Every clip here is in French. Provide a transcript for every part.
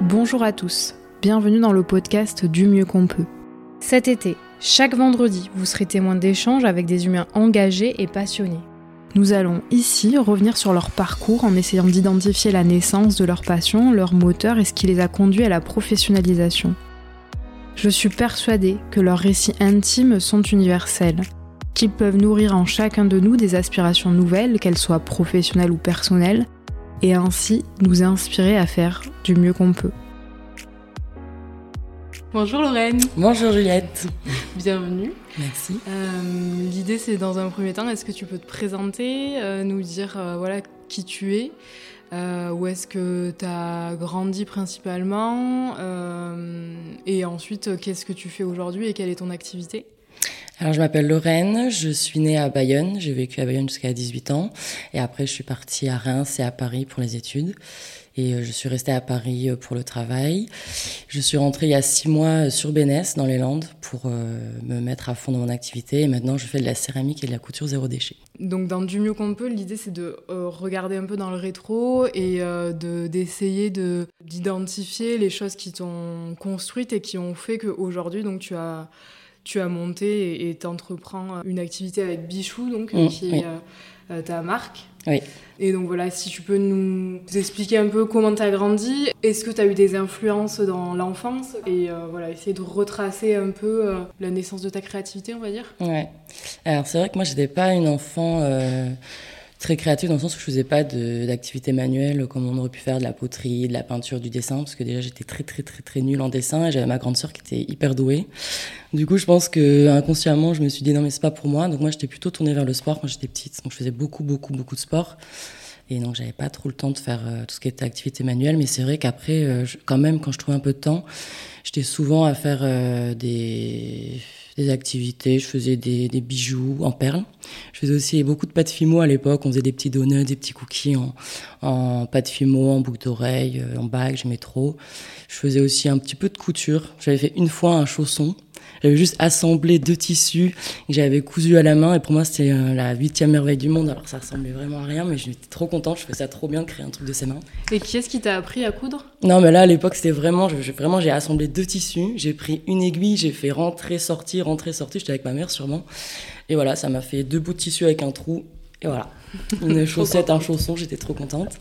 Bonjour à tous, bienvenue dans le podcast Du mieux qu'on peut. Cet été, chaque vendredi, vous serez témoin d'échanges avec des humains engagés et passionnés. Nous allons ici revenir sur leur parcours en essayant d'identifier la naissance de leur passion, leur moteur et ce qui les a conduits à la professionnalisation. Je suis persuadée que leurs récits intimes sont universels, qu'ils peuvent nourrir en chacun de nous des aspirations nouvelles, qu'elles soient professionnelles ou personnelles, et ainsi nous inspirer à faire du mieux qu'on peut. Bonjour Lorraine. Bonjour Juliette. Bienvenue. Merci. Euh, L'idée c'est dans un premier temps, est-ce que tu peux te présenter, euh, nous dire euh, voilà qui tu es, euh, où est-ce que tu as grandi principalement, euh, et ensuite qu'est-ce que tu fais aujourd'hui et quelle est ton activité? Alors, je m'appelle Lorraine, je suis née à Bayonne, j'ai vécu à Bayonne jusqu'à 18 ans, et après, je suis partie à Reims et à Paris pour les études. Et euh, je suis restée à Paris euh, pour le travail. Je suis rentrée il y a six mois sur Bénès, dans les Landes, pour euh, me mettre à fond dans mon activité. Et maintenant, je fais de la céramique et de la couture zéro déchet. Donc, dans Du mieux qu'on peut, l'idée c'est de euh, regarder un peu dans le rétro et euh, de- d'essayer de, d'identifier les choses qui t'ont construite et qui ont fait qu'aujourd'hui, tu as, tu as monté et- t'entreprends une activité avec Bichou, donc, Mm, qui est euh, euh, ta marque. Oui. Et donc voilà, si tu peux nous expliquer un peu comment tu as grandi, est-ce que tu as eu des influences dans l'enfance? Et euh, voilà, essayer de retracer un peu euh, la naissance de ta créativité, on va dire. Ouais. Alors, c'est vrai que moi, j'étais pas une enfant euh, très créative dans le sens où je faisais pas d'activité manuelle comme on aurait pu faire de la poterie, de la peinture, du dessin, parce que déjà, j'étais très, très, très, très nulle en dessin et j'avais ma grande sœur qui était hyper douée. Du coup, je pense que inconsciemment, je me suis dit non, mais c'est pas pour moi. Donc, moi, j'étais plutôt tournée vers le sport quand j'étais petite. Donc, je faisais beaucoup, beaucoup, beaucoup de sport. Et donc, j'avais pas trop le temps de faire euh, tout ce qui était activité manuelle. Mais c'est vrai qu'après, euh, quand même, quand je trouvais un peu de temps, j'étais souvent à faire euh, des, des activités. Je faisais des, bijoux en perles. Je faisais aussi beaucoup de pâte fimo à l'époque. On faisait des petits donuts, des petits cookies en, en fimo, en boucle d'oreille, euh, en bague. J'aimais trop. Je faisais aussi un petit peu de couture. J'avais fait une fois un chausson. J'avais juste assemblé deux tissus que j'avais cousu à la main et pour moi c'était euh, la huitième merveille du monde. Alors ça ressemblait vraiment à rien mais j'étais trop contente, je trouvais ça trop bien de créer un truc de ses mains. Et qui est-ce qui t'a appris à coudre? Non mais là à l'époque c'était vraiment, je- vraiment j'ai assemblé deux tissus, j'ai pris une aiguille, j'ai fait rentrer, sortir, rentrer, sortir, j'étais avec ma mère sûrement. Et voilà, ça m'a fait deux bouts de tissu avec un trou et voilà. Une chaussette, un chausson, j'étais trop contente.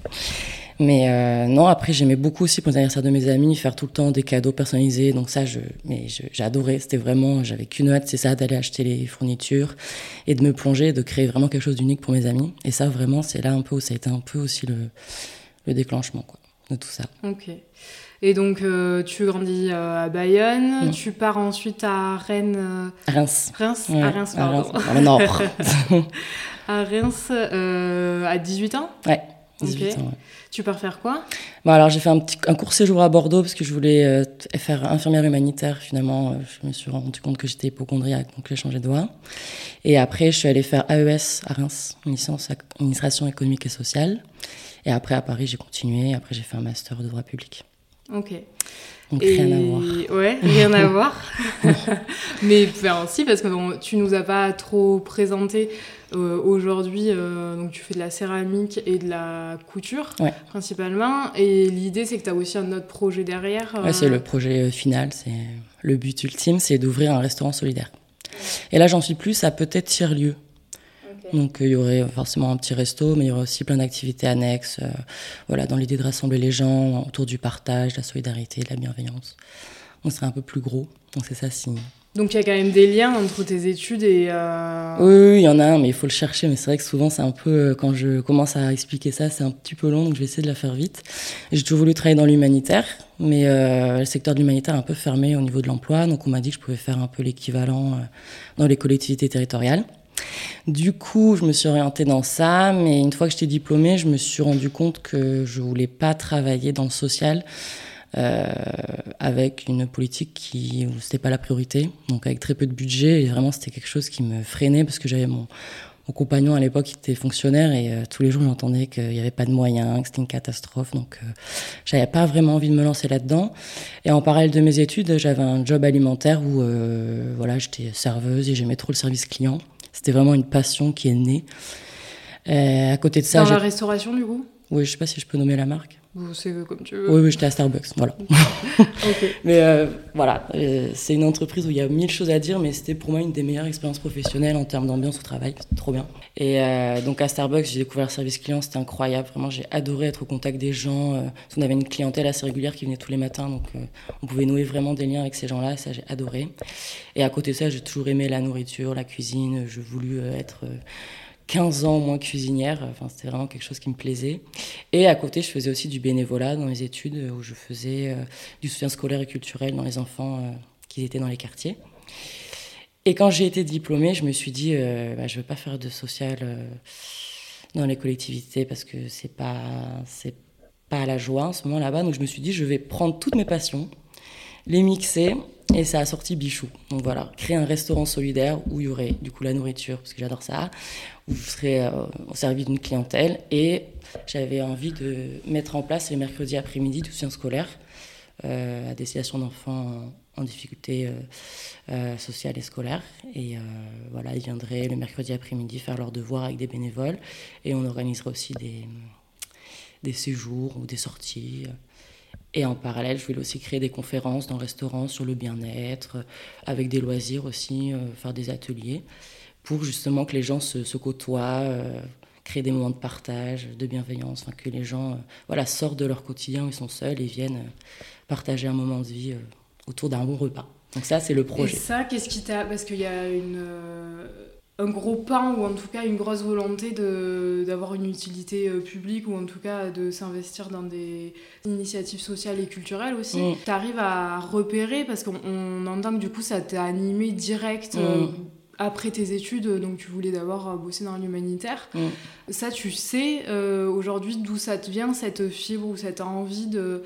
Mais euh, non, après j'aimais beaucoup aussi pour les anniversaires de mes amis faire tout le temps des cadeaux personnalisés. Donc ça, je, mais j'adorais. C'était vraiment, j'avais qu'une hâte, c'est ça, d'aller acheter les fournitures et de me plonger, de créer vraiment quelque chose d'unique pour mes amis. Et ça, vraiment, c'est là un peu où ça a été un peu aussi le, le déclenchement quoi, de tout ça. Ok. Et donc, euh, tu grandis euh, à Bayonne, Mm. tu pars ensuite à Rennes, euh, Reims. Reims, Ouais, à Reims, à pardon. Reims, dans le nord. à Reims euh, à 18 ans. ouais, 18 Ok. ans. ouais. Tu pars faire quoi? Bon, alors j'ai fait un, petit, un court séjour à Bordeaux parce que je voulais euh, faire infirmière humanitaire. Finalement, euh, je me suis rendu compte que j'étais hypochondriaque, donc j'ai changé de voie. Et après, je suis allée faire AES à Reims, une licence administration économique et sociale. Et après, à Paris, j'ai continué. Après, j'ai fait un master de droit public. Ok. Donc Et- rien à voir. Ouais, rien à voir. Mais enfin, si, parce que bon, tu nous as pas trop présenté euh, aujourd'hui. euh, donc, tu fais de la céramique et de la couture, Ouais. principalement. Et l'idée, c'est que tu as aussi un autre projet derrière. euh, Ouais, c'est le projet euh, final. C'est le but ultime, c'est d'ouvrir un restaurant solidaire. Et là, j'en suis plus à peut-être tiers-lieu. Ok. Donc euh, il y aurait forcément un petit resto, mais il y aurait aussi plein d'activités annexes, euh, voilà, dans l'idée de rassembler les gens autour du partage, de la solidarité, de la bienveillance. On serait un peu plus gros, donc c'est ça signe. Donc, il y a quand même des liens entre tes études et. euh, Oui, oui, il y en a un, mais il faut le chercher. Mais c'est vrai que souvent, c'est un peu, quand je commence à expliquer ça, c'est un petit peu long, donc je vais essayer de la faire vite. J'ai toujours voulu travailler dans l'humanitaire, mais euh, le secteur de l'humanitaire est un peu fermé au niveau de l'emploi, donc on m'a dit que je pouvais faire un peu l'équivalent dans les collectivités territoriales. Du coup, je me suis orientée dans ça, mais une fois que j'étais diplômée, je me suis rendu compte que je voulais pas travailler dans le social euh, avec une politique qui où c'était pas la priorité, donc avec très peu de budget et vraiment c'était quelque chose qui me freinait parce que j'avais mon compagnon à l'époque qui était fonctionnaire et euh, tous les jours j'entendais qu'il n'y avait pas de moyens, que c'était une catastrophe, donc euh, j'avais pas vraiment envie de me lancer là-dedans. Et en parallèle de mes études, j'avais un job alimentaire où euh, voilà j'étais serveuse et j'aimais trop le service client. C'était vraiment une passion qui est née. Euh, à côté de ça, Dans la restauration, du coup? Oui, je sais pas si je peux nommer la marque. C'est comme tu veux. Oui, oui, j'étais à Starbucks, voilà. Mais euh, voilà, euh, c'est une entreprise où il y a mille choses à dire, mais c'était pour moi une des meilleures expériences professionnelles en termes d'ambiance au travail, c'était trop bien. Et euh, donc à Starbucks, j'ai découvert le service client, c'était incroyable, vraiment j'ai adoré être au contact des gens. on avait une clientèle assez régulière qui venait tous les matins, donc on pouvait nouer vraiment des liens avec ces gens-là, ça j'ai adoré. Et à côté de ça, j'ai toujours aimé la nourriture, la cuisine, je voulu être 15 ans moins cuisinière. Enfin, c'était vraiment quelque chose qui me plaisait. Et à côté, je faisais aussi du bénévolat dans les études où je faisais euh, du soutien scolaire et culturel dans les enfants euh, qui étaient dans les quartiers. Et quand j'ai été diplômée, je me suis dit, euh, bah, je ne veux pas faire de social dans les collectivités parce que c'est pas, c'est pas la joie en ce moment là-bas. Donc je me suis dit, je vais prendre toutes mes passions, les mixer et ça a sorti Bichou. Donc voilà, créer un restaurant solidaire où il y aurait du coup la nourriture, parce que j'adore ça, où vous serez euh, au service d'une clientèle. Et j'avais envie de mettre en place les mercredis après-midi du soutien scolaire euh, à destination d'enfants en, difficulté euh, sociale et scolaire. Et voilà, ils viendraient le mercredi après-midi faire leurs devoirs avec des bénévoles. Et on organiserait aussi des, des séjours ou des sorties. Et en parallèle, je voulais aussi créer des conférences dans le restaurant sur le bien-être, avec des loisirs aussi, faire des ateliers pour justement que les gens se, côtoient, euh, créer des moments de partage, de bienveillance, que les gens euh, voilà, sortent de leur quotidien où ils sont seuls et viennent euh, partager un moment de vie autour d'un bon repas. Donc ça, c'est le projet. Et ça, qu'est-ce qui t'a... Parce qu'il y a une, un gros pan, ou en tout cas une grosse volonté d'avoir une utilité publique, ou en tout cas de s'investir dans des initiatives sociales et culturelles aussi. Mm. Tu arrives à repérer, parce qu'on entend que du coup, ça t'a animé direct... Mm après tes études, donc tu voulais d'abord bosser dans l'humanitaire. Mm. Ça, tu sais euh, aujourd'hui d'où ça te vient, cette fibre ou cette envie de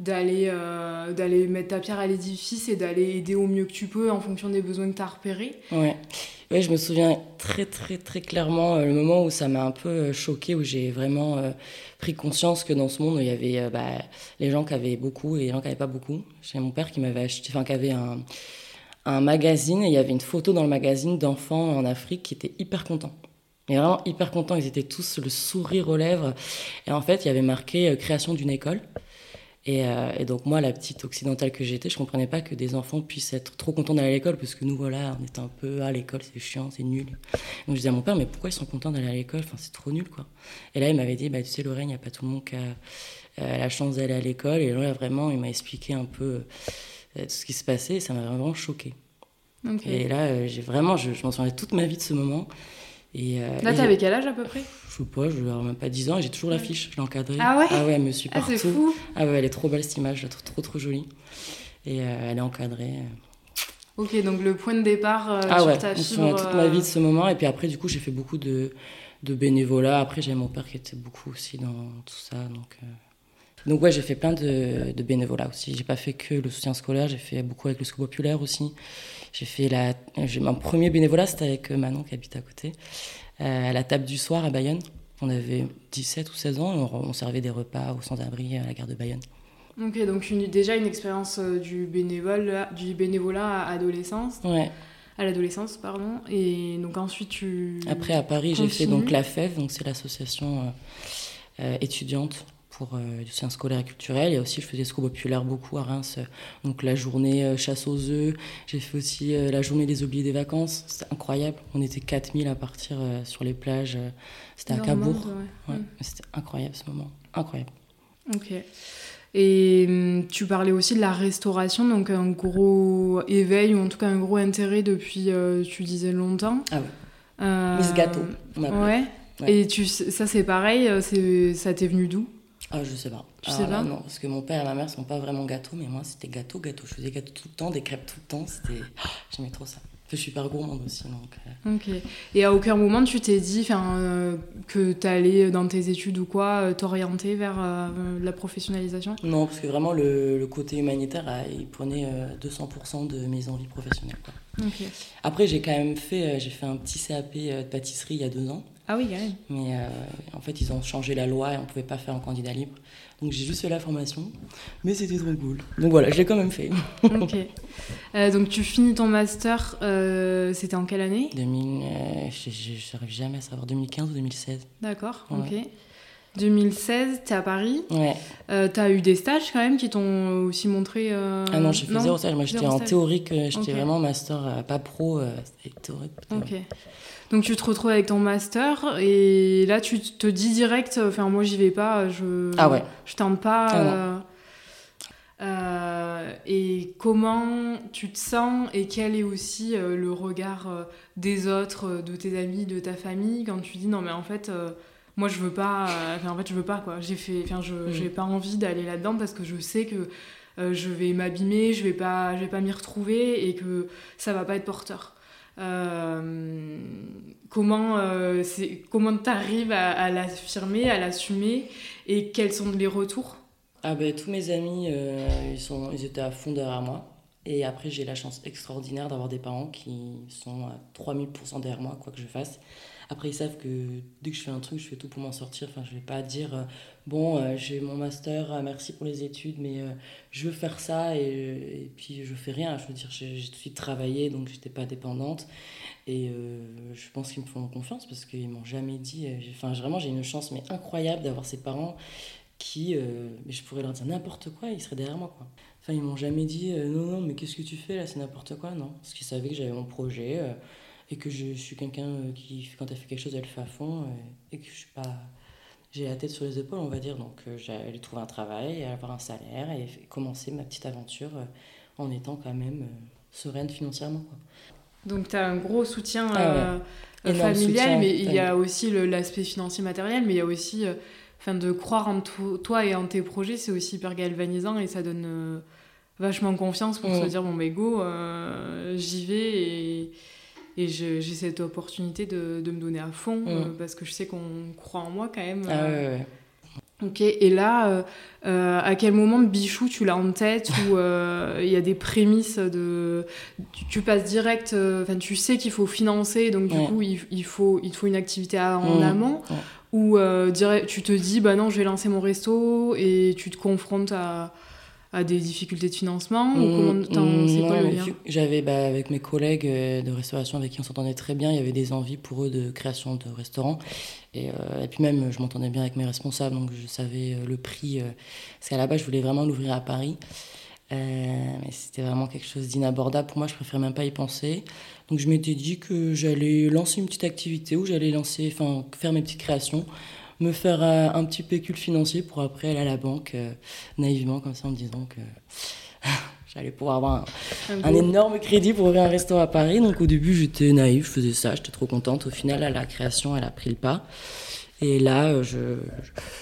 d'aller euh, d'aller mettre ta pierre à l'édifice et d'aller aider au mieux que tu peux en fonction des besoins que tu as repérés. Ouais. ouais, je me souviens très très très clairement euh, le moment où ça m'a un peu choqué, où j'ai vraiment pris conscience que dans ce monde, il y avait bah, les gens qui avaient beaucoup et les gens qui n'avaient pas beaucoup. J'ai mon père qui m'avait acheté, enfin qui avait un un magazine et il y avait une photo dans le magazine d'enfants en Afrique qui étaient hyper contents. Mais vraiment hyper contents, ils étaient tous le sourire aux lèvres. Et en fait, il y avait marqué euh, création d'une école. Euh, et, donc moi, la petite occidentale que j'étais, je comprenais pas que des enfants puissent être trop contents d'aller à l'école, parce que nous, voilà, on était un peu, à l'école, c'est chiant, c'est nul. Donc je disais à mon père, mais pourquoi ils sont contents d'aller à l'école? Enfin, c'est trop nul, quoi. Et là, il m'avait dit, bah, tu sais, Lorraine, il n'y a pas tout le monde qui a euh, la chance d'aller à l'école. Et là, vraiment, il m'a expliqué un peu tout ce qui se passait, et ça m'a vraiment choqué. Et là, euh, j'ai vraiment, je, m'en souviens toute ma vie de ce moment. Et, euh, là, t'avais quel âge à peu près? Je sais pas, je n'ai même pas 10 ans et j'ai toujours l'affiche, je l'ai encadrée. Ah ouais? Ah ouais, elle me suit partout. Ah, c'est fou Ah ouais, elle est trop belle cette image, je la trouve trop trop jolie. Et euh, elle est encadrée. Ok, donc le point de départ ah sur ouais, ta fibre... Toute ma vie de ce moment. Et puis après, du coup, j'ai fait beaucoup de, de bénévolat. Après, j'avais mon père qui était beaucoup aussi dans tout ça. Donc, donc ouais, j'ai fait plein de, de bénévolat aussi. J'ai pas fait que le soutien scolaire, j'ai fait beaucoup avec le secours populaire aussi. J'ai fait la, mon premier bénévolat, c'était avec Manon qui habite à côté, euh, à la table du soir à Bayonne. On avait 17 ou 16 ans, on, servait des repas aux sans-abri à la gare de Bayonne. Ok, donc une, déjà une expérience euh, du, bénévolat, du bénévolat à adolescence. Ouais. À l'adolescence, pardon. Et donc ensuite tu. Après à Paris, j'ai fait donc la FEV, donc c'est l'association euh, étudiante pour euh, du sciences scolaire et culturel. Et aussi, je faisais ce populaire beaucoup à Reims. Donc la journée euh, chasse aux œufs. J'ai fait aussi euh, la journée des oubliés des vacances. C'était incroyable. On était 4000 à partir sur les plages. C'était à Cabourg. Mm. C'était incroyable ce moment. Incroyable. Ok. Et hum, tu parlais aussi de la restauration, donc un gros éveil, ou en tout cas un gros intérêt depuis, tu disais, longtemps. Ah ouais. Miss Gâteau, on ouais. ouais. Et tu, ça, c'est pareil, ça t'est venu d'où? Ah, je sais pas. Je sais pas. Non, parce que mon père et ma mère sont pas vraiment gâteaux, mais moi c'était gâteau, gâteau. Je faisais gâteau tout le temps, des crêpes tout le temps. C'était, j'aimais trop ça. Je suis super gourmande aussi, donc. Euh. Ok. Et à aucun moment tu t'es dit, euh, que tu allais dans tes études ou quoi, euh, t'orienter vers la professionnalisation? Non, parce que vraiment le, côté humanitaire, il prenait 200% de mes envies professionnelles. Quoi. Après, j'ai quand même fait, j'ai fait un petit CAP de pâtisserie il y a deux ans. Ah oui, quand même. Mais euh, en fait, ils ont changé la loi et on ne pouvait pas faire un candidat libre. Donc j'ai juste fait la formation, mais c'était trop cool. Donc voilà, je l'ai quand même fait. ok. Euh, donc tu finis ton master, euh, c'était en quelle année? 2000, Je n'arrive jamais à savoir, 2015 ou 2016. D'accord, ok. 2016, t'es à Paris? Ouais. Euh, t'as eu des stages quand même qui t'ont aussi montré. euh, Ah non, j'ai fait zéro stage. Moi, j'étais en théorique. J'étais vraiment master, pas pro, c'était théorique. Ok. Donc tu te retrouves avec ton master et là tu te dis direct, enfin moi j'y vais pas, je Ah ouais. je tente pas. Ah euh, euh, et comment tu te sens et quel est aussi euh, le regard des autres, de tes amis, de ta famille quand tu dis non mais en fait moi je veux pas, enfin en fait je veux pas quoi. J'ai fait, enfin je Mm. j'ai pas envie d'aller là-dedans parce que je sais que je vais m'abîmer, je vais pas, je vais pas m'y retrouver et que ça va pas être porteur. Euh, comment euh, comment t'arrives à, à l'affirmer, à l'assumer et quels sont les retours? Ah ben tous mes amis, euh, ils, sont, ils étaient à fond derrière moi. Et après, j'ai la chance extraordinaire d'avoir des parents qui sont à 3000% derrière moi, quoi que je fasse. Après, ils savent que dès que je fais un truc, je fais tout pour m'en sortir. Enfin, je vais pas dire, euh, bon, euh, j'ai mon master, euh, merci pour les études, mais je veux faire ça et, puis je fais rien. Je veux dire, j'ai tout de suite travaillé, donc j'étais pas dépendante. Et je pense qu'ils me font confiance parce qu'ils m'ont jamais dit. Enfin, vraiment, j'ai une chance mais incroyable d'avoir ces parents qui, je pourrais leur dire n'importe quoi, ils seraient derrière moi. Quoi. Enfin, ils m'ont jamais dit euh, non, non, mais qu'est-ce que tu fais là, c'est n'importe quoi, non. Parce qu'ils savaient que j'avais mon projet euh, et que je suis quelqu'un euh, qui, quand elle fait quelque chose, elle le fait à fond et que je suis pas. J'ai la tête sur les épaules, on va dire. Donc, j'allais trouver un travail, avoir un salaire et commencer ma petite aventure en étant quand même sereine financièrement. Quoi. Donc tu as un gros soutien Ah ouais. familial, mais il y a aussi l'aspect financier matériel, mais il y a aussi enfin de croire en to- toi et en tes projets, c'est aussi hyper galvanisant et ça donne euh, vachement confiance pour se dire bon mais go, euh, j'y vais et j'ai cette opportunité de, de me donner à fond euh, parce que je sais qu'on croit en moi quand même. Ah ouais. Ok, et là, euh, à quel moment Bichou tu l'as en tête ou euh, il y a des prémices de. Tu, tu passes direct, euh, tu sais qu'il faut financer, donc du Ouais. coup il, il faut, il faut une activité en amont, Ouais. Ou euh, tu te dis bah non, je vais lancer mon resto et tu te confrontes à, à des difficultés de financement, ou comment Mmh, c'est quoi non, le mais lien vu que J'avais bah, avec mes collègues euh, de restauration avec qui on s'entendait très bien, il y avait des envies pour eux de création de restaurants. Et, euh, et puis même, je m'entendais bien avec mes responsables, donc je savais euh, le prix. euh, parce qu'à la base, je voulais vraiment l'ouvrir à Paris. Euh, mais c'était vraiment quelque chose d'inabordable. Pour moi, je préférais même pas y penser. Donc je m'étais dit que j'allais lancer une petite activité où j'allais lancer, enfin, faire mes petites créations, me faire euh, un petit pécule financier pour après aller à la banque euh, naïvement, comme ça, en me disant que j'allais pouvoir avoir un, Un un gros- énorme crédit pour ouvrir un resto à Paris. Donc au début, j'étais naïve, je faisais ça, j'étais trop contente. Au final, là, la création, elle a pris le pas. Et là, je,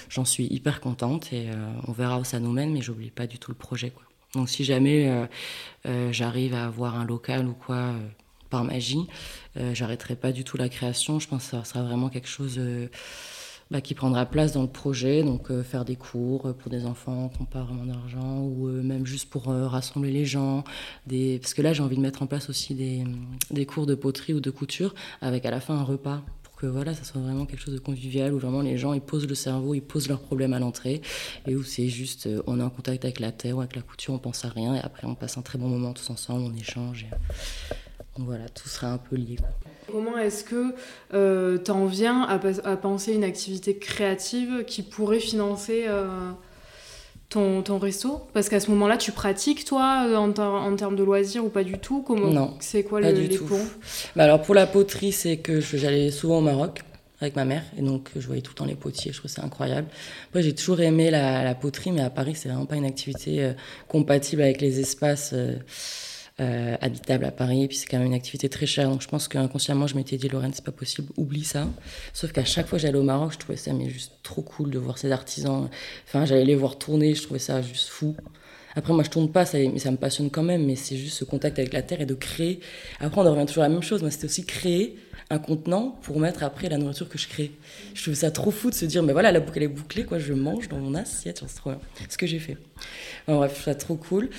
j'en suis hyper contente et on verra où ça nous mène, mais j'oublie pas du tout le projet. Quoi. Donc si jamais euh, euh, j'arrive à avoir un local ou quoi, euh, par magie, j'arrêterai pas du tout la création. Je pense que ça sera vraiment quelque chose bah, qui prendra place dans le projet. Donc faire des cours pour des enfants qui n'ont pas vraiment d'argent ou même juste pour rassembler les gens. Parce que là, j'ai envie de mettre en place aussi des, des cours de poterie ou de couture avec à la fin un repas que voilà, ça soit vraiment quelque chose de convivial où vraiment les gens ils posent le cerveau, ils posent leurs problèmes à l'entrée et où c'est juste euh, on est en contact avec la terre ou avec la couture, on pense à rien et après on passe un très bon moment tous ensemble, on échange. Et... Donc voilà, tout sera un peu lié. Comment est-ce que euh, t'en viens à, pas- à penser une activité créative qui pourrait financer euh, ton, ton resto Parce qu'à ce moment-là, tu pratiques toi euh, en, ter- en termes de loisirs ou pas du tout Comment Non, C'est quoi pas le, du les tout. ponts Bah alors pour la poterie, c'est que j'allais souvent au Maroc avec ma mère et donc je voyais tout le temps les potiers, je trouvais ça incroyable. Après j'ai toujours aimé la, la poterie, mais à Paris c'est vraiment pas une activité euh, compatible avec les espaces euh, euh, habitables à Paris. Puis c'est quand même une activité très chère, donc je pense qu'inconsciemment je m'étais dit Lorraine c'est pas possible, oublie ça. Sauf qu'à chaque fois que j'allais au Maroc, je trouvais ça mais juste trop cool de voir ces artisans. Enfin j'allais les voir tourner, je trouvais ça juste fou. Après, moi, je tourne pas, ça, mais ça me passionne quand même, mais c'est juste ce contact avec la terre et de créer. Après, on en revient toujours à la même chose. Moi, c'était aussi créer un contenant pour mettre après la nourriture que je crée. Je trouve ça trop fou de se dire, mais voilà, la boucle, est bouclée, quoi, je mange dans mon assiette, c'est trop bien. Ce que j'ai fait. Bon, bref, je trouve ça trop cool.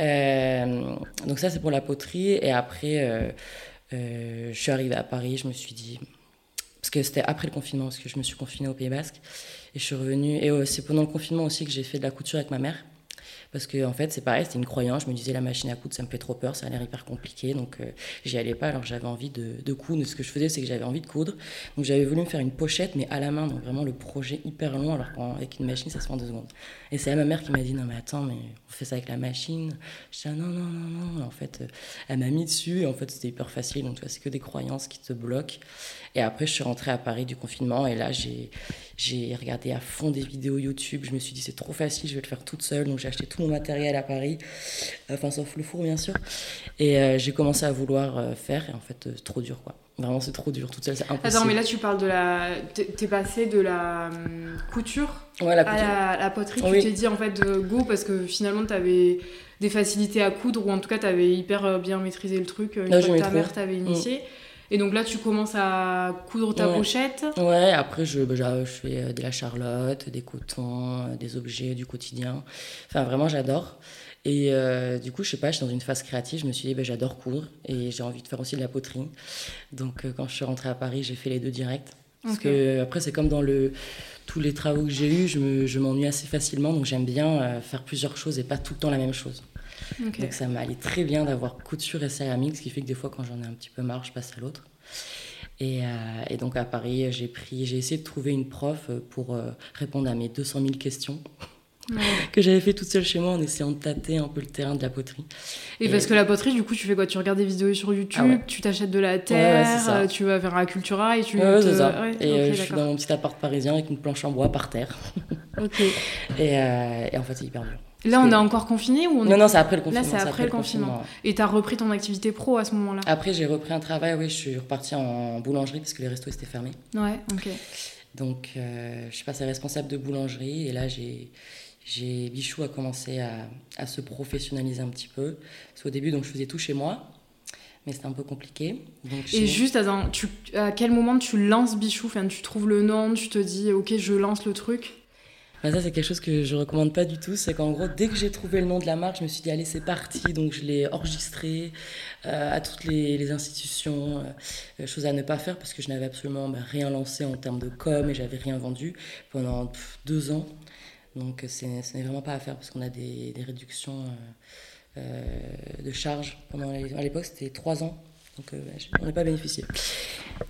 Euh, donc, ça, c'est pour la poterie. Et après, euh, euh, je suis arrivée à Paris, je me suis dit, parce que c'était après le confinement, parce que je me suis confinée au Pays Basque. Et je suis revenue. Et c'est pendant le confinement aussi que j'ai fait de la couture avec ma mère. Parce que en fait, c'est pareil, c'était une croyance. Je me disais, la machine à coudre, ça me fait trop peur, ça a l'air hyper compliqué. Donc, euh, j'y allais pas. Alors, j'avais envie de, coudre. Ce que je faisais, c'est que j'avais envie de coudre. Donc, j'avais voulu me faire une pochette, mais à la main. Donc, vraiment, le projet hyper long. Alors qu'avec une machine, ça se fait en deux secondes. Et c'est ma mère qui m'a dit, non, mais attends, mais on fait ça avec la machine. Je dis, ah, non, non, non, non. en fait, euh, elle m'a mis dessus. Et en fait, c'était hyper facile. Donc, tu vois, c'est que des croyances qui te bloquent. Et après, je suis rentrée à Paris du confinement. Et là, j'ai, regardé à fond des vidéos YouTube. Je me suis dit, c'est trop facile, je vais le faire toute seule. Donc, j'ai acheté mon matériel à Paris. Enfin, sauf le four, bien sûr. Et euh, j'ai commencé à vouloir euh, faire. Et en fait, euh, c'est trop dur, quoi. Vraiment, c'est trop dur. Toute seule, c'est impossible. Attends, mais là, tu parles de la. T'es passé de la hum, couture, ouais, la couture. à la, la poterie. Oui. Tu t'es dit, en fait, go, parce que finalement, t'avais des facilités à coudre, ou en tout cas, t'avais hyper bien maîtrisé le truc. Une Là, fois je que ta mère t'avait initié. Et donc là, tu commences à coudre ta Ouais. pochette. Ouais, après, je, bah, je fais euh, de la charlotte, des cotons, euh, des objets du quotidien. Enfin, vraiment, j'adore. Et euh, du coup, je sais pas, je suis dans une phase créative. Je me suis dit, bah, j'adore coudre et j'ai envie de faire aussi de la poterie. Donc, euh, quand je suis rentrée à Paris, j'ai fait les deux directs. Parce que, après, c'est comme dans le, tous les travaux que j'ai eus, je me- je m'ennuie assez facilement. Donc, j'aime bien faire plusieurs choses et pas tout le temps la même chose. Donc ça m'allait très bien d'avoir couture et céramique, ce qui fait que des fois quand j'en ai un petit peu marre, je passe à l'autre. Et, euh, et donc à Paris, j'ai pris, j'ai essayé de trouver une prof pour euh, répondre à mes 200 000 questions Ouais. que j'avais fait toute seule chez moi en essayant de tâter un peu le terrain de la poterie. Et, Et- parce que la poterie, du coup, tu fais quoi? Tu regardes des vidéos sur YouTube, Ah ouais. tu t'achètes de la terre, euh, tu vas vers la Cultura et tu. Te- ça. et euh, je suis dans mon petit appart parisien avec une planche en bois par terre. Euh, et en fait, c'est hyper dur. Là, on est encore confiné ou on est... Non, non, c'est après le confinement. c'est après le confinement. Et t'as repris ton activité pro à ce moment-là Après, j'ai repris un travail, oui, je suis repartie en boulangerie parce que les restos étaient fermés. Ouais, ok. Donc, euh, je suis passée responsable de boulangerie et là, j'ai, j'ai Bichou a commencé à, à se professionnaliser un petit peu. Parce qu'au début, donc, je faisais tout chez moi, mais c'était un peu compliqué. Donc, Et juste, attends, tu, à quel moment tu lances Bichou? Enfin, Tu trouves le nom, tu te dis, ok, je lance le truc? Bah, ça, c'est quelque chose que je recommande pas du tout. C'est qu'en gros, dès que j'ai trouvé le nom de la marque, je me suis dit, allez, c'est parti. Donc, je l'ai enregistré euh, à toutes les, les institutions. euh, chose à ne pas faire parce que je n'avais absolument bah, rien lancé en termes de com et j'avais rien vendu pendant deux ans. Donc, euh, ce n'est vraiment pas à faire parce qu'on a des, des réductions euh, de charges. Pendant à l'époque, c'était trois ans. Donc, euh, n'a pas bénéficié.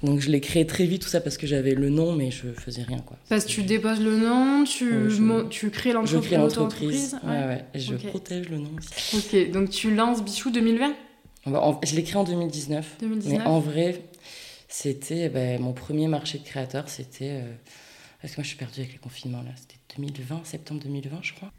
Donc, je l'ai créé très vite, tout ça, parce que j'avais le nom, mais je faisais rien. Quoi. Parce que tu déposes le nom, tu, je- crées Je l'entreprise. crée l'entreprise. Ouais, ouais. Et je protège le nom aussi. Ok, donc tu lances Bichou 2020 On va- en- je l'ai créé en 2019. 2019 Mais en vrai, c'était ben, mon premier marché de créateur. C'était. euh, Parce que moi, je suis perdue avec les confinements là. C'était 2020, septembre 2020, je crois.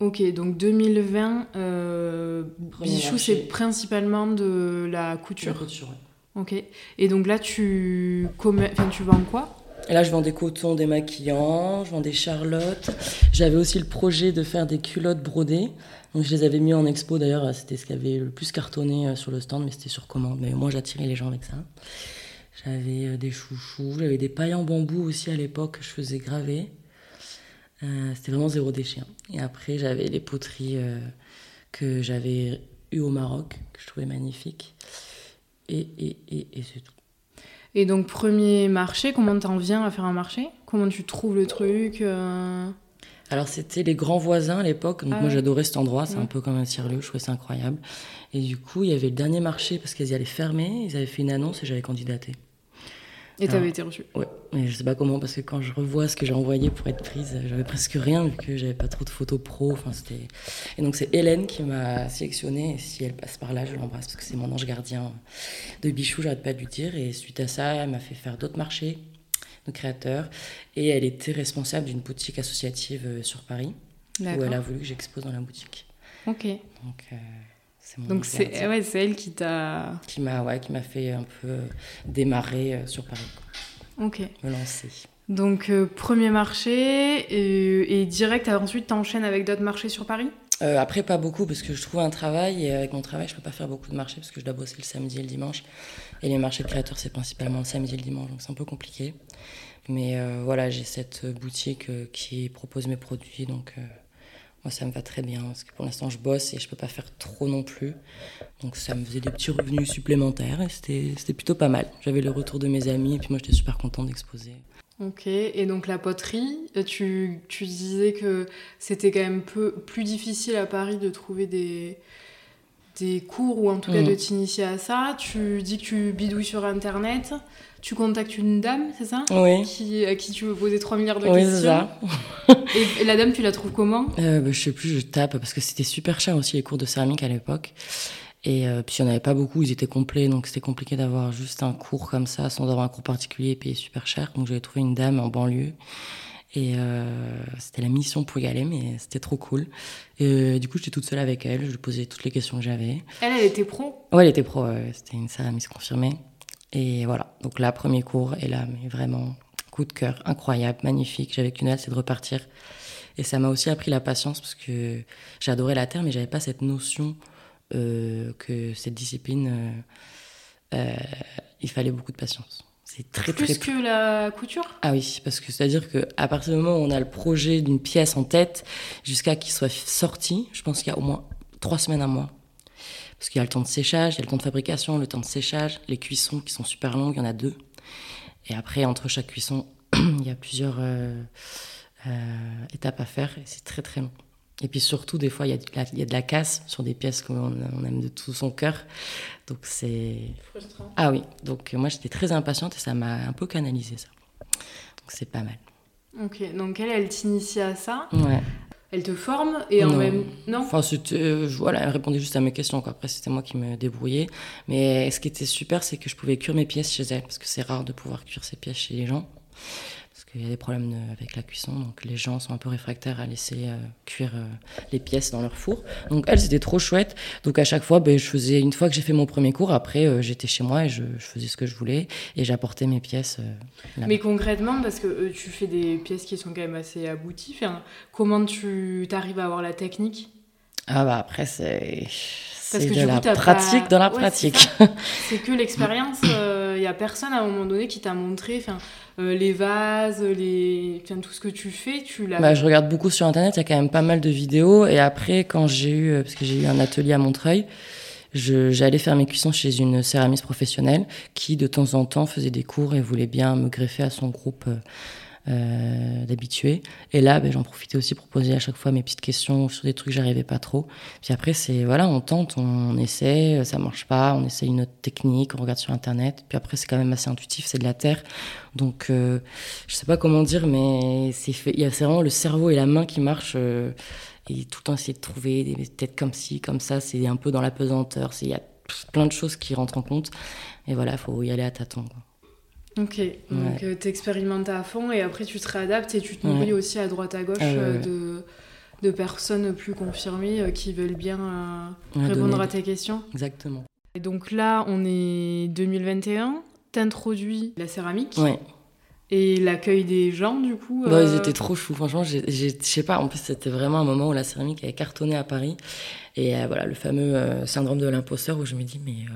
Ok, donc 2020, euh, Bichou, c'est principalement de la La couture. couture, ouais. Ok. Et donc là, tu, enfin, tu vends quoi? Et là, je vends des cotons démaquillants, je vends des charlottes. J'avais aussi le projet de faire des culottes brodées. Donc, je les avais mis en expo. D'ailleurs, c'était ce qui avait le plus cartonné euh, sur le stand, mais c'était sur commande. Mais moi, j'attirais les gens avec ça. J'avais euh, des chouchous, j'avais des pailles en bambou aussi à l'époque que je faisais graver. Euh, c'était vraiment zéro déchet. hein. Et après, j'avais les poteries euh, que j'avais eues au Maroc, que je trouvais magnifiques. Et, et, et, et c'est tout. Et donc, premier marché, comment t'en viens à faire un marché? Comment tu trouves le truc euh, Alors, c'était les grands voisins à l'époque. Donc, Ah moi, j'adorais cet endroit. C'est Ouais. un peu comme un tiers-lieu. Je trouvais ça incroyable. Et du coup, il y avait le dernier marché parce qu'ils allaient fermer. Ils avaient fait une annonce et j'avais candidaté. Et t'avais Alors, été reçu Ouais, mais je sais pas comment parce que quand je revois ce que j'ai envoyé pour être prise, j'avais presque rien vu que j'avais pas trop de photos pro. Enfin, c'était. Et donc, c'est Hélène qui m'a sélectionnée. Et si elle passe par là, je l'embrasse parce que c'est mon ange gardien de Bichou, j'arrête pas de lui dire. Et suite à ça, elle m'a fait faire d'autres marchés de créateurs. Et elle était responsable d'une boutique associative euh, sur Paris. où elle a voulu que j'expose dans la boutique. Ok. Donc, euh, Donc, c'est ouais, elle qui t'a. qui m'a ouais, qui fait un peu euh, démarrer euh, sur Paris, quoi. Ok. me lancer. Donc, euh, premier marché, et, et direct, ensuite, t'enchaînes avec d'autres marchés sur Paris? Euh, après, pas beaucoup parce que je trouve un travail et avec mon travail, je peux pas faire beaucoup de marchés parce que je dois bosser le samedi et le dimanche. Et les marchés de créateurs, c'est principalement le samedi et le dimanche, donc c'est un peu compliqué. Mais euh, voilà, j'ai cette boutique euh, qui propose mes produits, donc euh, moi ça me va très bien parce que pour l'instant je bosse et je peux pas faire trop non plus. Donc ça me faisait des petits revenus supplémentaires et c'était plutôt pas mal. J'avais le retour de mes amis et puis moi j'étais super contente d'exposer. Ok, et donc la poterie, tu, tu disais que c'était quand même peu, plus difficile à Paris de trouver des, des cours ou en tout cas de mm. t'initier à ça. Tu dis que tu bidouilles sur internet, tu contactes une dame, c'est ça Oui. Qui, à qui tu veux poser 3 milliards de oui, questions. ça. et, la dame, tu la trouves comment euh, bah, Je sais plus, je tape parce que c'était super cher aussi les cours de céramique à l'époque. Et euh, puis il n'y en avait pas beaucoup, ils étaient complets, donc c'était compliqué d'avoir juste un cours comme ça sans avoir un cours particulier et payer super cher. Donc j'avais trouvé une dame en banlieue. Et euh, c'était la mission pour y aller, mais c'était trop cool. Et euh, du coup, j'étais toute seule avec elle, je lui posais toutes les questions que j'avais. Elle, elle était pro Ouais, elle était pro, c'était une céramiste confirmée. Et voilà, donc là, premier cours, et là, mais vraiment, coup de cœur, incroyable, magnifique. J'avais qu'une hâte, c'est de repartir. Et ça m'a aussi appris la patience parce que j'adorais la terre, mais j'avais pas cette notion euh, que cette discipline, euh, euh, il fallait beaucoup de patience. C'est très plus que la couture? Ah oui, parce que c'est-à-dire que à partir du moment où on a le projet d'une pièce en tête, jusqu'à qu'il soit sorti, je pense qu'il y a au moins trois semaines, à mois. Parce qu'il y a le temps de séchage, il y a le temps de fabrication, le temps de séchage, les cuissons qui sont super longues, il y en a deux. Et après, entre chaque cuisson, il y a plusieurs étapes à faire et c'est très très long. Et puis surtout, des fois, il y, a de la, il y a de la casse sur des pièces qu'on on aime de tout son cœur. Donc c'est. Frustrant. Ah oui. Donc moi, j'étais très impatiente et ça m'a un peu canalisé ça. Donc c'est pas mal. Ok. Donc elle, elle t'initie à ça. Ouais. Elle te forme et en même. Non Enfin, euh, voilà, elle répondait juste à mes questions. Quoi. Après, c'était moi qui me débrouillais. Mais ce qui était super, c'est que je pouvais cuire mes pièces chez elle. Parce que c'est rare de pouvoir cuire ses pièces chez les gens qu'il y a des problèmes avec la cuisson, donc les gens sont un peu réfractaires à laisser euh, cuire euh, les pièces dans leur four. Donc elle, c'était trop chouette. Donc à chaque fois, ben, je faisais une fois que j'ai fait mon premier cours, après euh, j'étais chez moi et je, faisais ce que je voulais et j'apportais mes pièces. Mais concrètement, parce que tu fais des pièces qui sont quand même assez abouties, comment tu arrives à avoir la technique? Ah bah après c'est c'est de la pratique dans la pratique. C'est que l'expérience, il n'y a personne à un moment donné qui t'a montré. Euh, les vases, les... tout ce que tu fais, tu l'as... Bah, je regarde beaucoup sur Internet, il y a quand même pas mal de vidéos. Et après, quand j'ai eu, euh, parce que j'ai eu un atelier à Montreuil, j'allais faire mes cuissons chez une céramiste professionnelle qui, de temps en temps, faisait des cours et voulait bien me greffer à son groupe euh, euh. Et là, ben, j'en profitais aussi pour poser à chaque fois mes petites questions sur des trucs que j'arrivais pas trop. Puis après, c'est voilà, on tente, on, essaie, ça marche pas, on essaie une autre technique, on regarde sur internet. Puis après, c'est quand même assez intuitif, c'est de la terre. Donc, euh, je sais pas comment dire, mais c'est il y a vraiment le cerveau et la main qui marchent. Euh, et tout le temps essayer de trouver des têtes comme ci, comme ça, c'est un peu dans la pesanteur. Il y a plein de choses qui rentrent en compte. Et voilà, il faut y aller à tâtons. Ok, donc euh, tu expérimentes à fond et après tu te réadaptes et tu te nourris aussi à droite à gauche ah euh, de, de, personnes plus confirmées euh, qui veulent bien répondre à tes questions. Exactement. Et donc là, on est 2021, t'introduis la céramique. Ouais. Et l'accueil des gens, du coup bah, Ils étaient trop choux, franchement. Je sais pas, en plus, c'était vraiment un moment où la céramique avait cartonné à Paris. Et voilà, le fameux syndrome de l'imposteur où je me dis, mais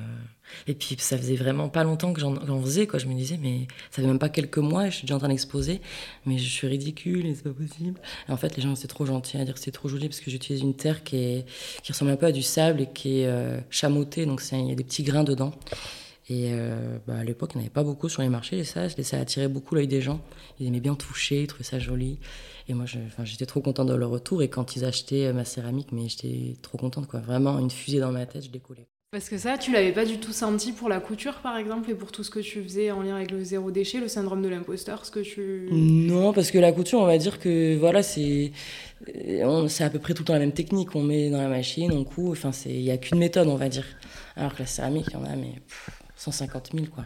et puis ça faisait vraiment pas longtemps que j'en faisais, quoi. Je me disais, mais ça fait même pas quelques mois, je suis déjà en train d'exposer, mais je suis ridicule et c'est pas possible. Et en fait, les gens étaient trop gentils à dire que c'est trop joli parce que j'utilise une terre qui, est, qui ressemble un peu à du sable et qui est euh, donc il y a des petits grains dedans. Et euh, bah, à l'époque, il n'y en avait pas beaucoup sur les marchés, et ça, ça attirait beaucoup l'œil des gens. Ils aimaient bien toucher, ils trouvaient ça joli. Et moi, j'étais trop contente de leur retour. Et quand ils achetaient euh, ma céramique, mais j'étais trop contente, quoi. Vraiment, une fusée dans ma tête, je décollais. Parce que ça, tu l'avais pas du tout senti pour la couture, par exemple, et pour tout ce que tu faisais en lien avec le zéro déchet, le syndrome de l'imposteur, ce que tu... Non, parce que la couture, on va dire que voilà, c'est c'est à peu près tout le temps la même technique. On met dans la machine, on coud, enfin, il n'y a qu'une méthode, on va dire. Alors que la céramique, il y en a, mais 150 000, quoi.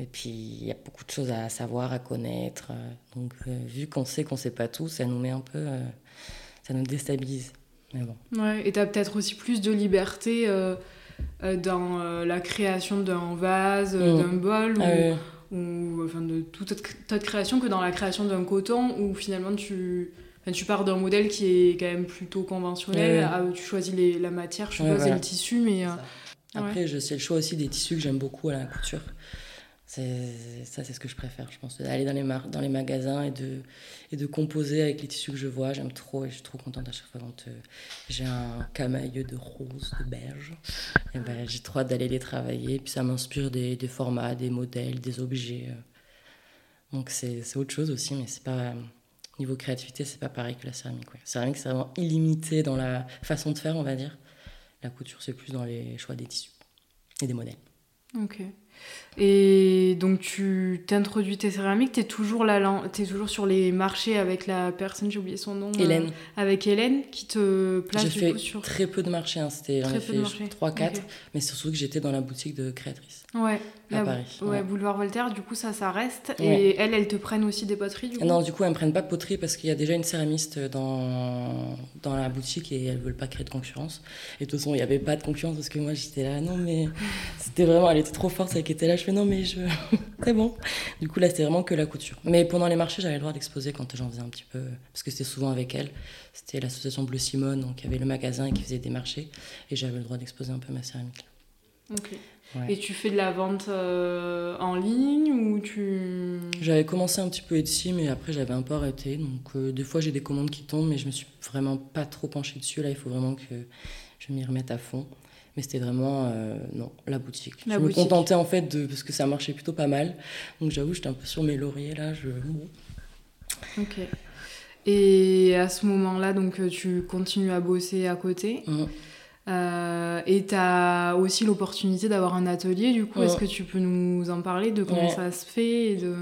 Et puis, il y a beaucoup de choses à savoir, à connaître. Donc, euh, vu qu'on sait qu'on sait pas tout, ça nous met un peu... Euh, ça nous déstabilise. Ouais, et tu as peut-être aussi plus de liberté euh, euh, dans euh, la création d'un vase, mm. d'un bol, ou, enfin, de toute autre création que dans la création d'un coton, où finalement tu, tu pars d'un modèle qui est quand même plutôt conventionnel, ah, tu choisis les, la matière, je sais le tissu, mais... Après, c'est le choix aussi des tissus que j'aime beaucoup à la couture. C'est ça, c'est ce que je préfère, je pense, d'aller dans les, dans les magasins et de, et de composer avec les tissus que je vois. J'aime trop et je suis trop contente à chaque fois quand euh, j'ai un camailleux de rose, de beige. Et ben, j'ai trop hâte d'aller les travailler. Puis ça m'inspire des, des, formats, des modèles, des objets. Euh. Donc c'est autre chose aussi, mais c'est pas niveau créativité, c'est pas pareil que la céramique. La céramique, c'est vraiment illimité dans la façon de faire, on va dire. La couture, c'est plus dans les choix des tissus et des modèles. Ok. Et donc tu t'introduis tes céramiques, tu es toujours, es toujours sur les marchés avec la personne, j'ai oublié son nom. Euh, Hélène. avec Hélène qui te place du fait coup sur... très peu de marchés, hein. c'était 3-4, mais surtout que j'étais dans la boutique de créatrice. Ouais, à Paris. Ouais, Boulevard Voltaire, du coup ça, ça reste. Et elles, elles te prennent aussi des poteries du coup Non, du coup elles me prennent pas de poterie parce qu'il y a déjà une céramiste dans, dans la boutique et elles veulent pas créer de concurrence. Et de toute façon, il n'y avait pas de concurrence parce que moi j'étais là, non mais c'était vraiment, elle était trop forte, était là, je fais non mais je... c'est bon. Du coup là c'était vraiment que la couture. Mais pendant les marchés, j'avais le droit d'exposer quand j'en faisais un petit peu, parce que c'était souvent avec elle. C'était l'association Bleu Simone, donc il y avait le magasin qui faisait des marchés et j'avais le droit d'exposer un peu ma céramique. Ok. Et tu fais de la vente euh, en ligne ou tu... J'avais commencé un petit peu Etsy, mais après j'avais un peu arrêté. Donc euh, des fois j'ai des commandes qui tombent, mais je me suis vraiment pas trop penchée dessus. Là, il faut vraiment que je m'y remette à fond. Mais c'était vraiment euh, non la boutique. je me contentais en fait de parce que ça marchait plutôt pas mal. Donc j'avoue, j'étais un peu sur mes lauriers là. Je... Ok. Et à ce moment-là, donc tu continues à bosser à côté. Mmh. Euh, et tu as aussi l'opportunité d'avoir un atelier, du coup, est-ce que tu peux nous en parler de comment ça se fait et de...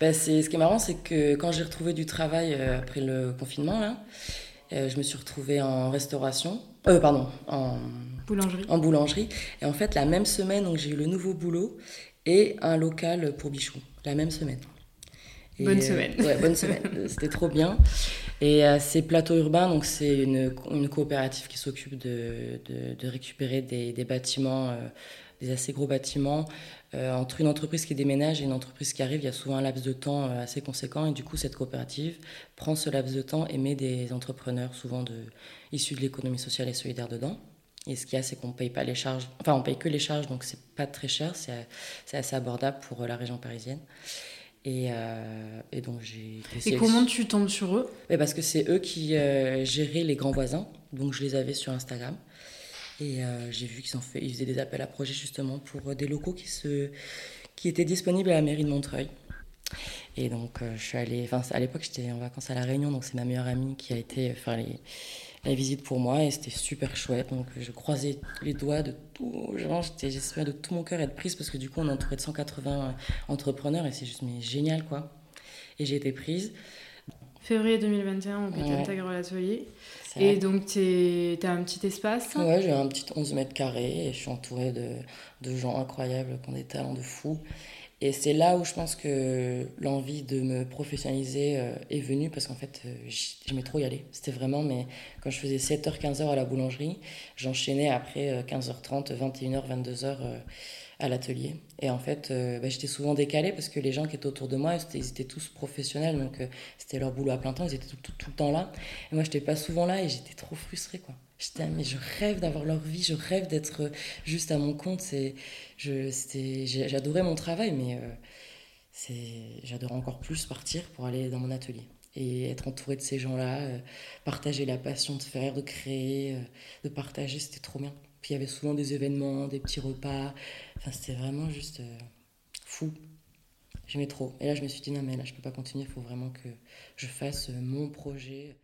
Bah, c'est, ce qui est marrant, c'est que quand j'ai retrouvé du travail euh, après le confinement, là, euh, je me suis retrouvée en restauration, pardon, en boulangerie. En boulangerie. Et en fait, la même semaine, donc, j'ai eu le nouveau boulot et un local pour bichou, la même semaine. bonne semaine. ouais, bonne semaine. C'était trop bien. Et euh, c'est Plateau Urbain, donc c'est une, une, coopérative qui s'occupe de, de, de, récupérer des, des bâtiments, euh, des assez gros bâtiments. Euh, entre une entreprise qui déménage et une entreprise qui arrive, il y a souvent un laps de temps assez conséquent. Et du coup, cette coopérative prend ce laps de temps et met des entrepreneurs, souvent de, issus de l'économie sociale et solidaire, dedans. Et ce qu'il y a, c'est qu'on ne paye pas les charges, enfin, on paye que les charges, donc c'est pas très cher, c'est assez abordable pour la région parisienne. Et, euh, et, donc j'ai Et comment tu tombes sur eux? Parce que c'est eux qui euh, géraient les grands voisins. Donc je les avais sur Instagram. Et euh, j'ai vu qu'ils fait, ils faisaient des appels à projets justement pour des locaux qui, se, qui étaient disponibles à la mairie de Montreuil. Et donc je suis allée, enfin à l'époque j'étais en vacances à La Réunion, donc c'est ma meilleure amie qui a été faire les, la visite pour moi et c'était super chouette. Donc je croisais les doigts de tout, j'espère de tout mon cœur être prise parce que du coup on est entouré de 180 entrepreneurs et c'est juste mais génial quoi. Et j'ai été prise. Février 2021, on ouais. intègre l'atelier. Et donc, tu as un petit espace Ouais, j'ai un petit 11 mètres carrés et je suis entourée de, de gens incroyables qui ont des talents de fou. Et c'est là où je pense que l'envie de me professionnaliser euh, est venue parce qu'en fait, euh, j'aimais trop y aller. C'était vraiment, mais quand je faisais 7h, 15h à la boulangerie, j'enchaînais après 15h30, 21h, 22h à l'atelier. Et en fait, euh, bah, j'étais souvent décalée parce que les gens qui étaient autour de moi, ils étaient tous professionnels, donc c'était leur boulot à plein temps, ils étaient tout, le temps là. Et moi, j'étais pas souvent là et j'étais trop frustrée, quoi. J'étais, mais je rêve d'avoir leur vie, je rêve d'être juste à mon compte. C'est, je, j'adorais mon travail, mais euh, c'est, j'adorais encore plus partir pour aller dans mon atelier et être entouré de ces gens-là, euh, partager la passion de faire, de créer, euh, de partager, c'était trop bien. Puis il y avait souvent des événements, des petits repas. Enfin, c'était vraiment juste fou. J'aimais trop. Et là, je me suis dit, non, mais là, je peux pas continuer, il faut vraiment que je fasse mon projet.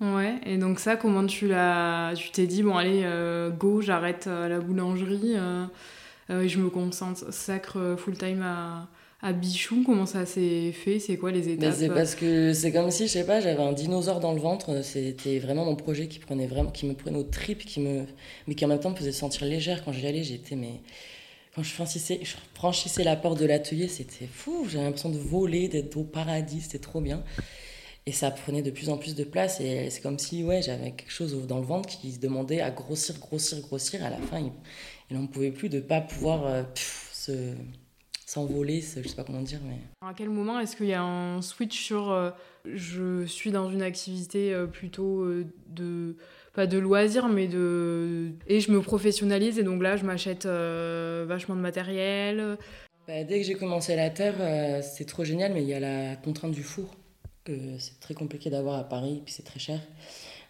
Ouais, et donc ça, comment tu l'as, tu t'es dit bon allez euh, go, j'arrête euh, la boulangerie euh, et je me concentre sacre full time à, à Bichou. Comment ça s'est fait C'est quoi les étapes C'est parce que c'est comme si je sais pas, j'avais un dinosaure dans le ventre. C'était vraiment mon projet qui prenait vraiment, qui me prenait aux tripes, qui me, mais qui en même temps me faisait sentir légère quand j'y allais. J'étais mais quand je franchissais, je franchissais la porte de l'atelier, c'était fou. J'avais l'impression de voler, d'être au paradis, c'était trop bien. Et ça prenait de plus en plus de place. Et c'est comme si ouais, j'avais quelque chose dans le ventre qui se demandait à grossir, grossir, grossir. À la fin, il n'en pouvait plus de ne pas pouvoir euh, se, s'envoler, je sais pas comment dire. Mais... À quel moment est-ce qu'il y a un switch sur euh, je suis dans une activité euh, plutôt de pas de loisir mais de et je me professionnalise et donc là je m'achète vachement de matériel. Bah, dès que j'ai commencé la terre, c'est trop génial, mais il y a la contrainte du four c'est très compliqué d'avoir à Paris, puis c'est très cher.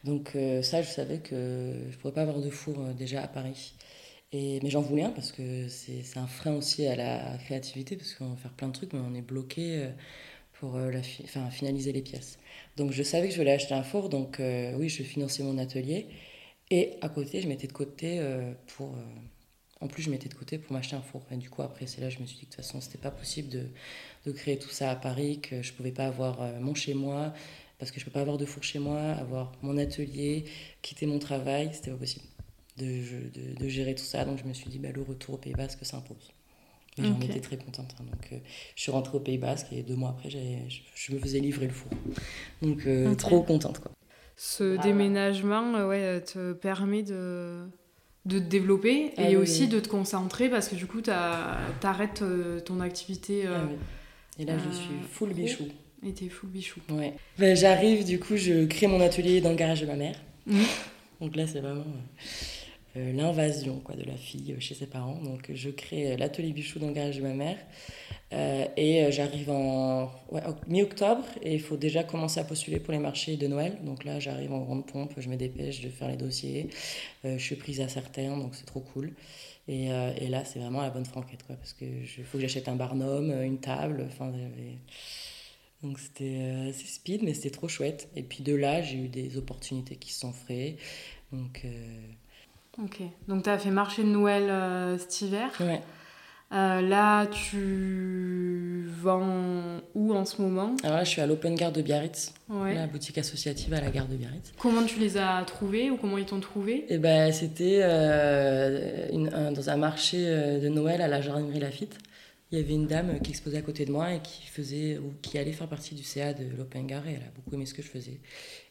Donc euh, ça, je savais que je ne pourrais pas avoir de four euh, déjà à Paris. Et, mais j'en voulais un parce que c'est un frein aussi à la créativité, parce qu'on va faire plein de trucs, mais on est bloqué euh, pour la enfin, finaliser les pièces. Donc je savais que je voulais acheter un four, donc oui, je finançais mon atelier. Et à côté, je mettais de côté pour. en plus, je mettais de côté pour m'acheter un four. Et du coup, après, c'est là que je me suis dit que de toute façon, c'était pas possible de, de, créer tout ça à Paris, que je pouvais pas avoir mon chez moi, parce que je peux pas avoir de four chez moi, avoir mon atelier, quitter mon travail, c'était pas possible de, de, gérer tout ça. Donc je me suis dit, bah, le retour au Pays Basque s'impose. Et j'en étais très contente. Hein. Donc, euh, je suis rentrée au Pays Basque et deux mois après, je, je, me faisais livrer le four. Donc, euh, trop contente. Quoi. Ce déménagement euh, ouais, te permet de, de te développer ah et aussi de te concentrer parce que du coup, tu arrêtes ton activité. Ah et là, je suis full bichou. Et t'es full bichou. Ouais. Ben, J'arrive, du coup, je crée mon atelier dans le garage de ma mère. Mmh. Donc là, c'est vraiment. Euh, l'invasion quoi, de la fille chez ses parents. Donc je crée euh, l'atelier bichou dans le garage de ma mère. Euh, et j'arrive en mi-octobre et il faut déjà commencer à postuler pour les marchés de Noël. Donc là, j'arrive en grande pompe, je me dépêche de faire les dossiers. je suis prise à certains, donc c'est trop cool. Et, et là, c'est vraiment la bonne franquette, quoi, parce qu'il faut que j'achète un barnum, une table. Enfin, donc c'était assez speed, mais c'était trop chouette. Et puis de là, j'ai eu des opportunités qui se sont faites. Donc Ok, donc tu as fait marché de Noël euh, cet hiver. Ouais. Euh, là, tu vends où en ce moment? Alors là, je suis à l'Open Gare de Biarritz, la boutique associative à la gare de Biarritz. Comment tu les as trouvés ou comment ils t'ont trouvé? Eh ben, C'était euh, dans un marché de Noël à la jardinerie Lafitte. Il y avait une dame qui exposait à côté de moi et qui faisait ou qui allait faire partie du CA de l'Open Gare et elle a beaucoup aimé ce que je faisais.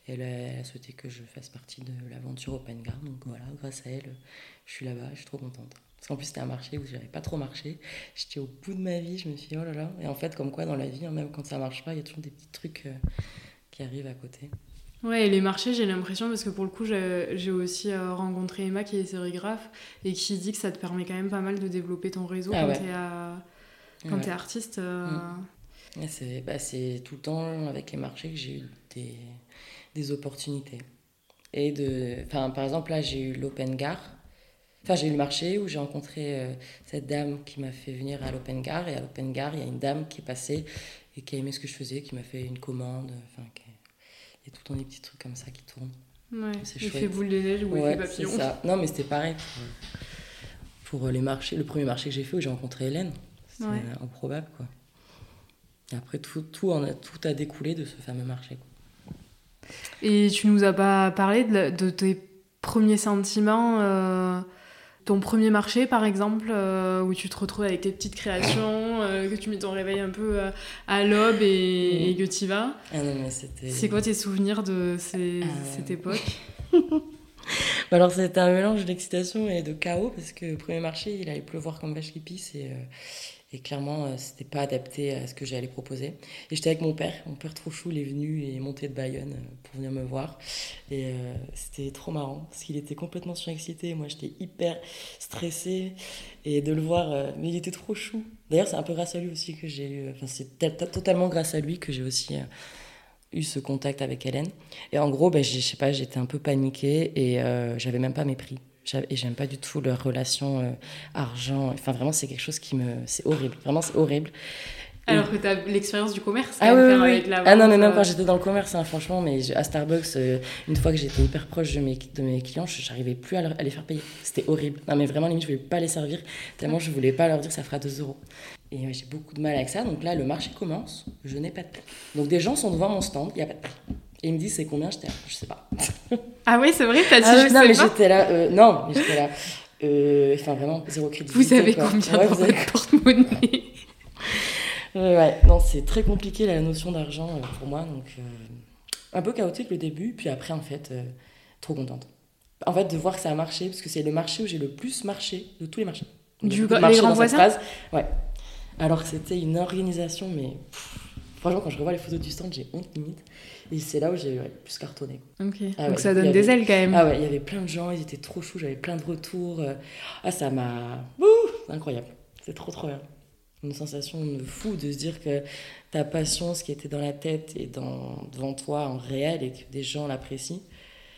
Elle a, souhaité que je fasse partie de l'aventure Open Gare. Donc voilà, grâce à elle, je suis là-bas, je suis trop contente. Parce qu'en plus, c'était un marché où je n'avais pas trop marché. J'étais au bout de ma vie, je me suis dit, oh là là. Et en fait, comme quoi, dans la vie, hein, même quand ça marche pas, il y a toujours des petits trucs euh, qui arrivent à côté. Ouais, et les marchés, j'ai l'impression, parce que pour le coup, j'ai aussi euh, rencontré Emma qui est sérigraphe et qui dit que ça te permet quand même pas mal de développer ton réseau ah quand tu es, artiste. Euh. Mm. Bah, c'est tout le temps avec les marchés que j'ai eu des des opportunités. Et de, enfin, par exemple, là, j'ai eu l'Open Gare. Enfin, j'ai eu le marché où j'ai rencontré euh, cette dame qui m'a fait venir à l'Open Gare. Et à l'Open Gare, il y a une dame qui est passée et qui a aimé ce que je faisais, qui m'a fait une commande. Enfin, il y a tout le temps des petits trucs comme ça qui tournent. Ouais, c'est chouette. fait boule de neige ou ouais, papillon. Ça. Non, mais c'était pareil pour, pour, les marchés. Le premier marché que j'ai fait où j'ai rencontré Hélène, c'était improbable, quoi. Et après, tout, tout, a, tout a découlé de ce fameux marché. Quoi. Et tu nous as pas parlé de, tes premiers sentiments, euh, ton premier marché par exemple, euh, où tu te retrouves avec tes petites créations, euh, que tu mets ton réveil un peu à l'aube et, que tu y vas. Ah c'est quoi tes souvenirs de ces, ah cette époque? Bah alors c'était un mélange d'excitation et de chaos parce que le premier marché il allait pleuvoir comme vache qui pisse et et clairement, euh, c'était pas adapté à ce que j'allais proposer. Et j'étais avec mon père. Mon père trop chou, il est venu et est monté de Bayonne euh, pour venir me voir. Et euh, c'était trop marrant parce qu'il était complètement surexcité. Moi, j'étais hyper stressée. Et de le voir, mais il était trop chou. D'ailleurs, c'est un peu grâce à lui aussi que j'ai eu. Enfin, c'est totalement grâce à lui que j'ai aussi eu ce contact avec Hélène. Et en gros, ben, je sais pas, j'étais un peu paniquée et j'avais même pas mes prix. Et j'aime pas du tout leur relation euh, argent. Enfin, vraiment, c'est quelque chose qui me. C'est horrible. Vraiment, c'est horrible. Alors que tu as l'expérience du commerce. Ah, oui, oui, Avec la ah non, mais même quand euh. j'étais dans le commerce, hein, franchement, mais à Starbucks, euh, une fois que j'étais hyper proche de mes, de mes clients, j'arrivais plus à, les faire payer. C'était horrible. Non, mais vraiment, limite, je voulais pas les servir, tellement je voulais pas leur dire que ça fera 2 euros. Et j'ai beaucoup de mal avec ça. Donc là, le marché commence, je n'ai pas de prix. Donc des gens sont devant mon stand, il n'y a pas de prix. Et il me dit c'est combien J'étais là, je sais pas. Ah oui, c'est vrai, t'as dit ah, je non, sais mais j'étais là, euh, non, mais j'étais là. Euh, enfin, vraiment, zéro crédit. Vous avez combien ouais, dans avez... porte-monnaie Ouais, non, c'est très compliqué la notion d'argent euh, pour moi, donc un peu chaotique le début, puis après, en fait, trop contente. En fait, de voir que ça a marché, parce que c'est le marché où j'ai le plus marché de tous les marchés. du marché dans cette phase. Ouais. Alors que c'était une organisation, mais franchement, quand je revois les photos du stand, j'ai honte limite. Et c'est là où j'ai plus cartonné. Ok. Ah Donc ça donne des ailes quand même. Ah ouais, il y avait plein de gens, ils étaient trop chauds, j'avais plein de retours. Euh. Ah, ça m'a. Incroyable. C'est trop, trop bien. Une sensation de fou de se dire que ta passion, ce qui était dans la tête et dans, devant toi en réel et que des gens l'apprécient.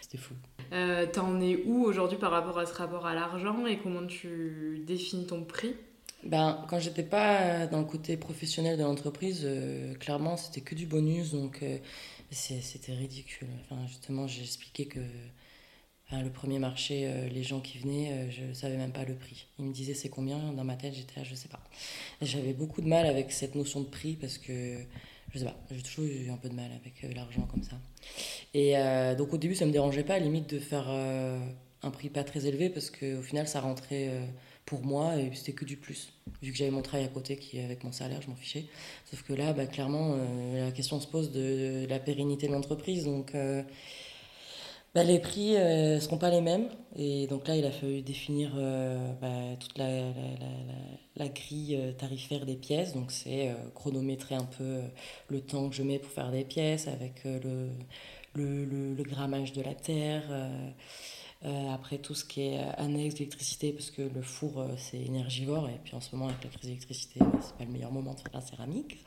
c'était fou. Euh, T'en es où aujourd'hui par rapport à ce rapport à l'argent et comment tu définis ton prix? Ben, quand j'étais pas dans le côté professionnel de l'entreprise, euh, clairement c'était que du bonus, donc euh, c'était ridicule. Enfin, justement, j'ai expliqué que le premier marché, euh, les gens qui venaient, je savais même pas le prix. Ils me disaient c'est combien, dans ma tête j'étais là, je sais pas. J'avais beaucoup de mal avec cette notion de prix parce que je sais pas, j'ai toujours eu un peu de mal avec l'argent comme ça. Et donc au début ça me dérangeait pas, à limite de faire un prix pas très élevé parce qu'au final ça rentrait pour moi et c'était que du plus. Vu que j'avais mon travail à côté qui avec mon salaire, je m'en fichais. Sauf que là, bah, clairement, euh, la question se pose de, la pérennité de l'entreprise. Donc euh, bah, les prix ne euh, seront pas les mêmes. Et donc là, il a fallu définir bah, toute la, la, grille tarifaire des pièces. Donc c'est chronométrer un peu le temps que je mets pour faire des pièces avec le, le, le grammage de la terre. Euh, après, tout ce qui est euh, annexe d'électricité, parce que le four, euh, c'est énergivore, et puis en ce moment, avec la crise d'électricité, bah, c'est pas le meilleur moment de faire la céramique.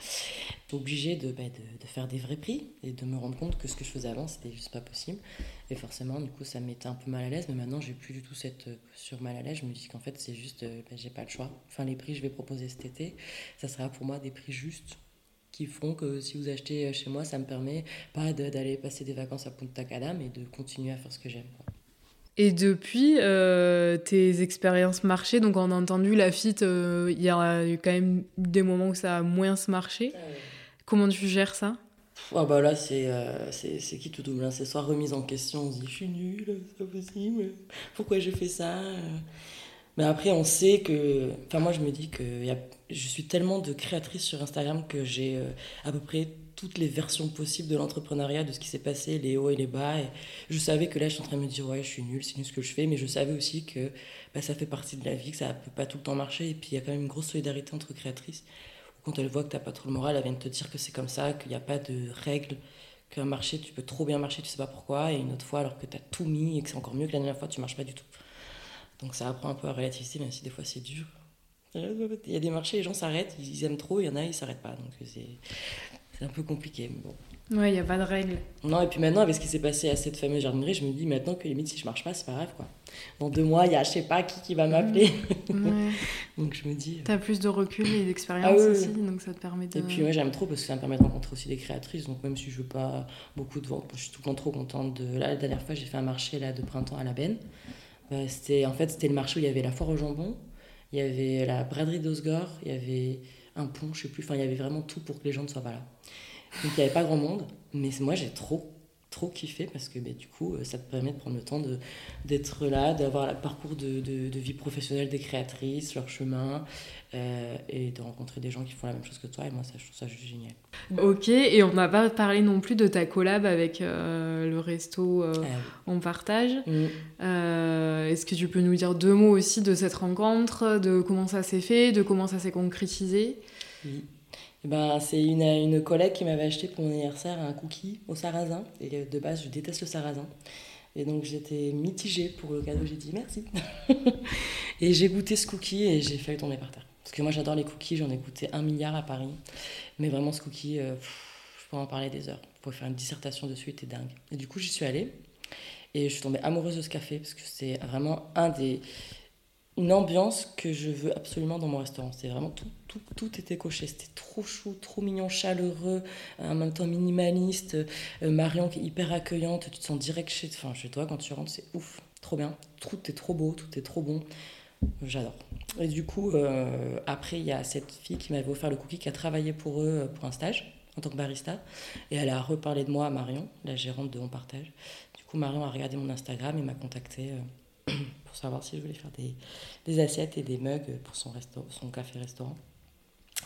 obligé de, bah, de, faire des vrais prix et de me rendre compte que ce que je faisais avant, c'était juste pas possible. Et forcément, du coup, ça me mettait un peu mal à l'aise, mais maintenant, j'ai plus du tout cette posture mal à l'aise. Je me dis qu'en fait, c'est juste, bah, j'ai pas le choix. Enfin, les prix que je vais proposer cet été, ça sera pour moi des prix justes qui font que si vous achetez chez moi, ça me permet pas d'aller passer des vacances à Punta Cana, mais de continuer à faire ce que j'aime. Et depuis euh, tes expériences marché, donc on a entendu la fit, euh, il y a eu quand même des moments où ça a moins marché. Comment tu gères ça? Ah bah là, c'est euh, c'est qui tout double hein. C'est soit remise en question, on se dit je suis nulle, c'est pas possible, pourquoi j'ai fait ça? Mais après, on sait que. Enfin, moi, je me dis que je suis tellement de créatrice sur Instagram que j'ai à peu près toutes les versions possibles de l'entrepreneuriat, de ce qui s'est passé, les hauts et les bas. Et je savais que là, je suis en train de me dire, ouais, je suis nulle, c'est nul ce que je fais, mais je savais aussi que bah, ça fait partie de la vie, que ça peut pas tout le temps marcher. Et puis, il y a quand même une grosse solidarité entre créatrices. Quand elle voit que tu n'as pas trop le moral, elle vient te dire que c'est comme ça, qu'il n'y a pas de règles, qu'un marché, tu peux trop bien marcher, tu sais pas pourquoi, et une autre fois, alors que tu as tout mis et que c'est encore mieux que la dernière fois, tu marches pas du tout. Donc ça apprend un peu à relativiser, même si des fois c'est dur. Il y a des marchés, les gens s'arrêtent, ils aiment trop, il y en a, ils s'arrêtent pas. Donc c'est un peu compliqué. bon. Ouais, il n'y a pas de règles. Non, et puis maintenant, avec ce qui s'est passé à cette fameuse jardinerie, je me dis maintenant que limite, si je marche pas, c'est pas grave, quoi. Dans deux mois, il y a je sais pas qui qui va m'appeler. donc je me dis. Tu as plus de recul et d'expérience ah aussi, donc ça te permet de. Et puis, ouais, j'aime trop parce que ça me permet de rencontrer aussi des créatrices, donc même si je veux pas beaucoup de ventes, je suis tout le temps trop contente de. Là, la dernière fois, j'ai fait un marché là, de printemps à la Benne. Bah, c'était, en fait, c'était le marché où il y avait la foire au jambon, il y avait la braderie d'Osgore, il y avait un pont, je sais plus, enfin, il y avait vraiment tout pour que les gens ne soient pas là. Donc il n'y avait pas grand monde, mais moi j'ai trop trop kiffé parce que bah, du coup ça te permet de prendre le temps d'être là, d'avoir le parcours de, de, vie professionnelle des créatrices, leur chemin euh, et de rencontrer des gens qui font la même chose que toi et moi ça, je trouve ça juste génial. Ok et on n'a pas parlé non plus de ta collab avec euh, le resto euh, ah en partage. Mm. Est-ce que tu peux nous dire deux mots aussi de cette rencontre, de comment ça s'est fait, de comment ça s'est concrétisé? Oui. Eh ben, c'est une, une collègue qui m'avait acheté pour mon anniversaire un cookie au sarrasin. Et de base, je déteste le sarrasin. Et donc j'étais mitigée pour le cadeau, j'ai dit merci. et j'ai goûté ce cookie et j'ai failli tomber par terre. Parce que moi j'adore les cookies, j'en ai goûté un milliard à Paris. Mais vraiment ce cookie, euh, je pourrais en parler des heures. Je pourrais faire une dissertation dessus, il était dingue. Et du coup j'y suis allée et je suis tombée amoureuse de ce café parce que c'est vraiment un des, une ambiance que je veux absolument dans mon restaurant. C'est vraiment tout, tout, tout était coché. C'était trop chou, trop mignon, chaleureux, en même temps minimaliste. Euh, Marion qui est hyper accueillante, tu te sens direct chez, enfin, chez toi quand tu rentres, c'est ouf, trop bien. Tout est trop beau, tout est trop bon. J'adore. Et du coup, euh, après, il y a cette fille qui m'avait offert le cookie qui a travaillé pour eux euh, pour un stage en tant que barista. Et elle a reparlé de moi à Marion, la gérante de On Partage. Du coup, Marion a regardé mon Instagram et m'a contacté pour savoir si je voulais faire des, des assiettes et des mugs pour son, resto, son café-restaurant.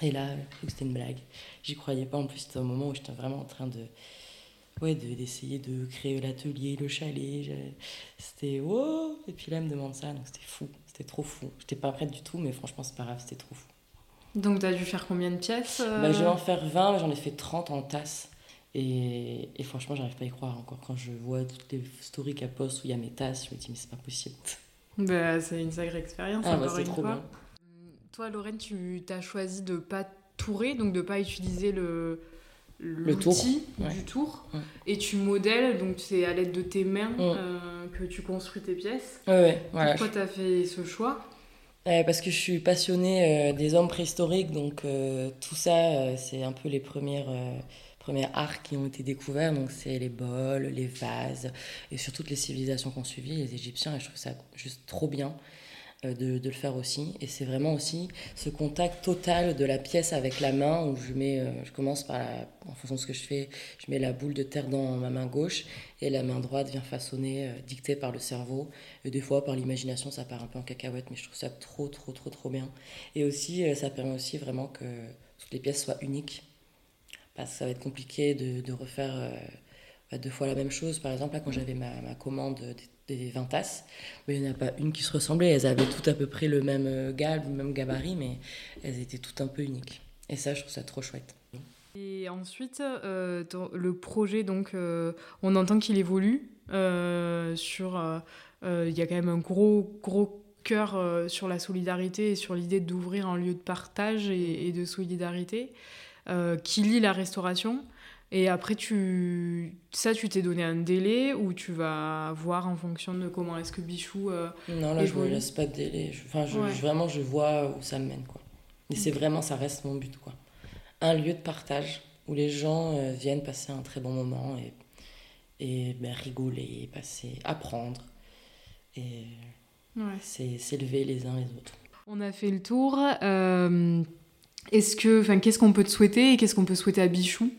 Et là, c'était une blague. J'y croyais pas. En plus, c'était un moment où j'étais vraiment en train de. Ouais, d'essayer de, créer l'atelier, le chalet. C'était wow! Et puis là, elle me demande ça, donc c'était fou. C'était trop fou. J'étais pas prête du tout, mais franchement, c'est pas grave, c'était trop fou. Donc, tu as dû faire combien de pièces euh bah, Je vais en faire 20, j'en ai fait 30 en tasse. Et, et franchement, j'arrive pas à y croire encore. Quand je vois toutes les stories qu'elle poste où il y a mes tasses, je me dis, mais c'est pas possible. Bah, c'est une sacrée expérience. Ah, bah, c'est trop bien. Toi, Lorraine, tu as choisi de pas tourer, donc de pas utiliser le, l'outil du tour et tu modèles, donc c'est à l'aide de tes mains euh, que tu construis tes pièces. Ouais, voilà. Pourquoi tu as fait ce choix? Parce que je suis passionnée euh, des hommes préhistoriques, donc euh, tout ça, c'est un peu les premières, premiers arts qui ont été découverts. Donc c'est les bols, les vases et sur toutes les civilisations qu'on suivi, les Égyptiens, et je trouve ça juste trop bien. Euh, de, le faire aussi. Et c'est vraiment aussi ce contact total de la pièce avec la main où je mets, euh, je commence par, en fonction de ce que je fais, je mets la boule de terre dans ma main gauche et la main droite vient façonner, euh, dictée par le cerveau. Et des fois, par l'imagination, ça part un peu en cacahuète, mais je trouve ça trop, trop, trop, trop bien. Et aussi, ça permet aussi vraiment que toutes les pièces soient uniques. Parce ça va être compliqué de, refaire bah, deux fois la même chose. Par exemple, là, quand j'avais ma, ma commande des 20 tasses, mais il n'y en a pas une qui se ressemblait. Elles avaient toutes à peu près le même euh, galbe, le même gabarit, mais elles étaient toutes un peu uniques. Et ça, je trouve ça trop chouette. Et ensuite, euh, le projet, donc, euh, on entend qu'il évolue. sur, il y a quand même un gros, gros cœur sur la solidarité et sur l'idée d'ouvrir un lieu de partage et de solidarité qui lie la restauration. Et après, tu... ça, tu t'es donné un délai ou tu vas voir en fonction de comment est-ce que Bichou. Euh, non, là, je ne me laisse pas de délai. Enfin, je, vraiment, je vois où ça me mène. Quoi. Mais c'est vraiment, ça reste mon but. Quoi. Un lieu de partage où les gens euh, viennent passer un très bon moment et, et ben, rigoler, passer, apprendre. Et s'élever les uns les autres. On a fait le tour. Euh, est-ce que, enfin, qu'est-ce qu'on peut te souhaiter et qu'est-ce qu'on peut souhaiter à Bichou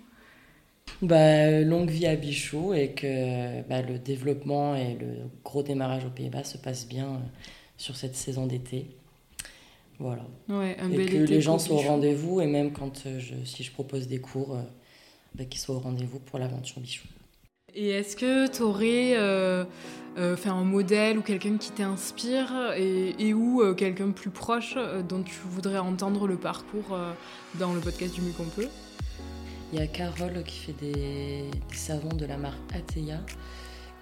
bah, longue vie à Bichou et que bah, le développement et le gros démarrage aux Pays-Bas se passent bien euh, sur cette saison d'été. Voilà. Ouais, un et bel que les gens soient au rendez-vous et même quand euh, je, si je propose des cours, euh, bah, qu'ils soient au rendez-vous pour l'aventure Bichou. Et est-ce que tu aurais fait un modèle ou quelqu'un qui t'inspire et, ou quelqu'un plus proche dont tu voudrais entendre le parcours dans le podcast du mieux qu'on peut? Il y a Carole qui fait des, savons de la marque Ateya.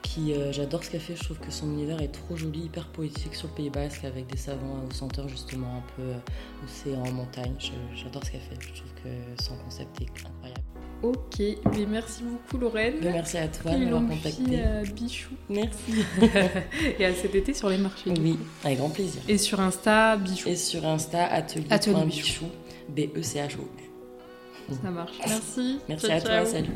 Qui, euh, j'adore ce qu'elle fait, je trouve que son univers est trop joli, hyper poétique sur le Pays Basque avec des savons au senteur justement un peu euh, océan, montagne. j'adore ce qu'elle fait, je trouve que son concept est incroyable. Ok, mais merci beaucoup Lorraine. merci à toi de m'avoir contacté. Bichou. Merci. et à cet été sur les marchés. Oui, avec grand plaisir. Et sur Insta, Bichou. Et sur Insta, atelier.bichou, B-E-C-H-O. Ça marche. Merci. Merci à toi. Salut.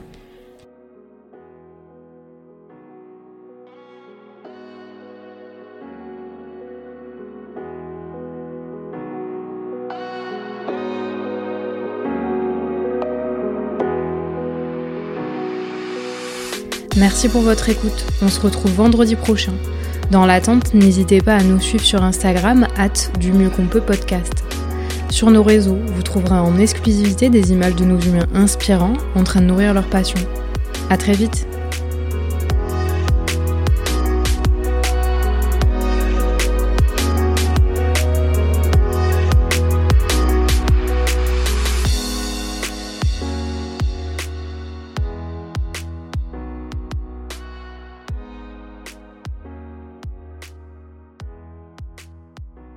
Merci pour votre écoute. On se retrouve vendredi prochain. Dans l'attente, n'hésitez pas à nous suivre sur Instagram, at du mieux qu'on peut podcast. Sur nos réseaux, vous trouverez en exclusivité des images de nos humains inspirants en train de nourrir leur passion. À très vite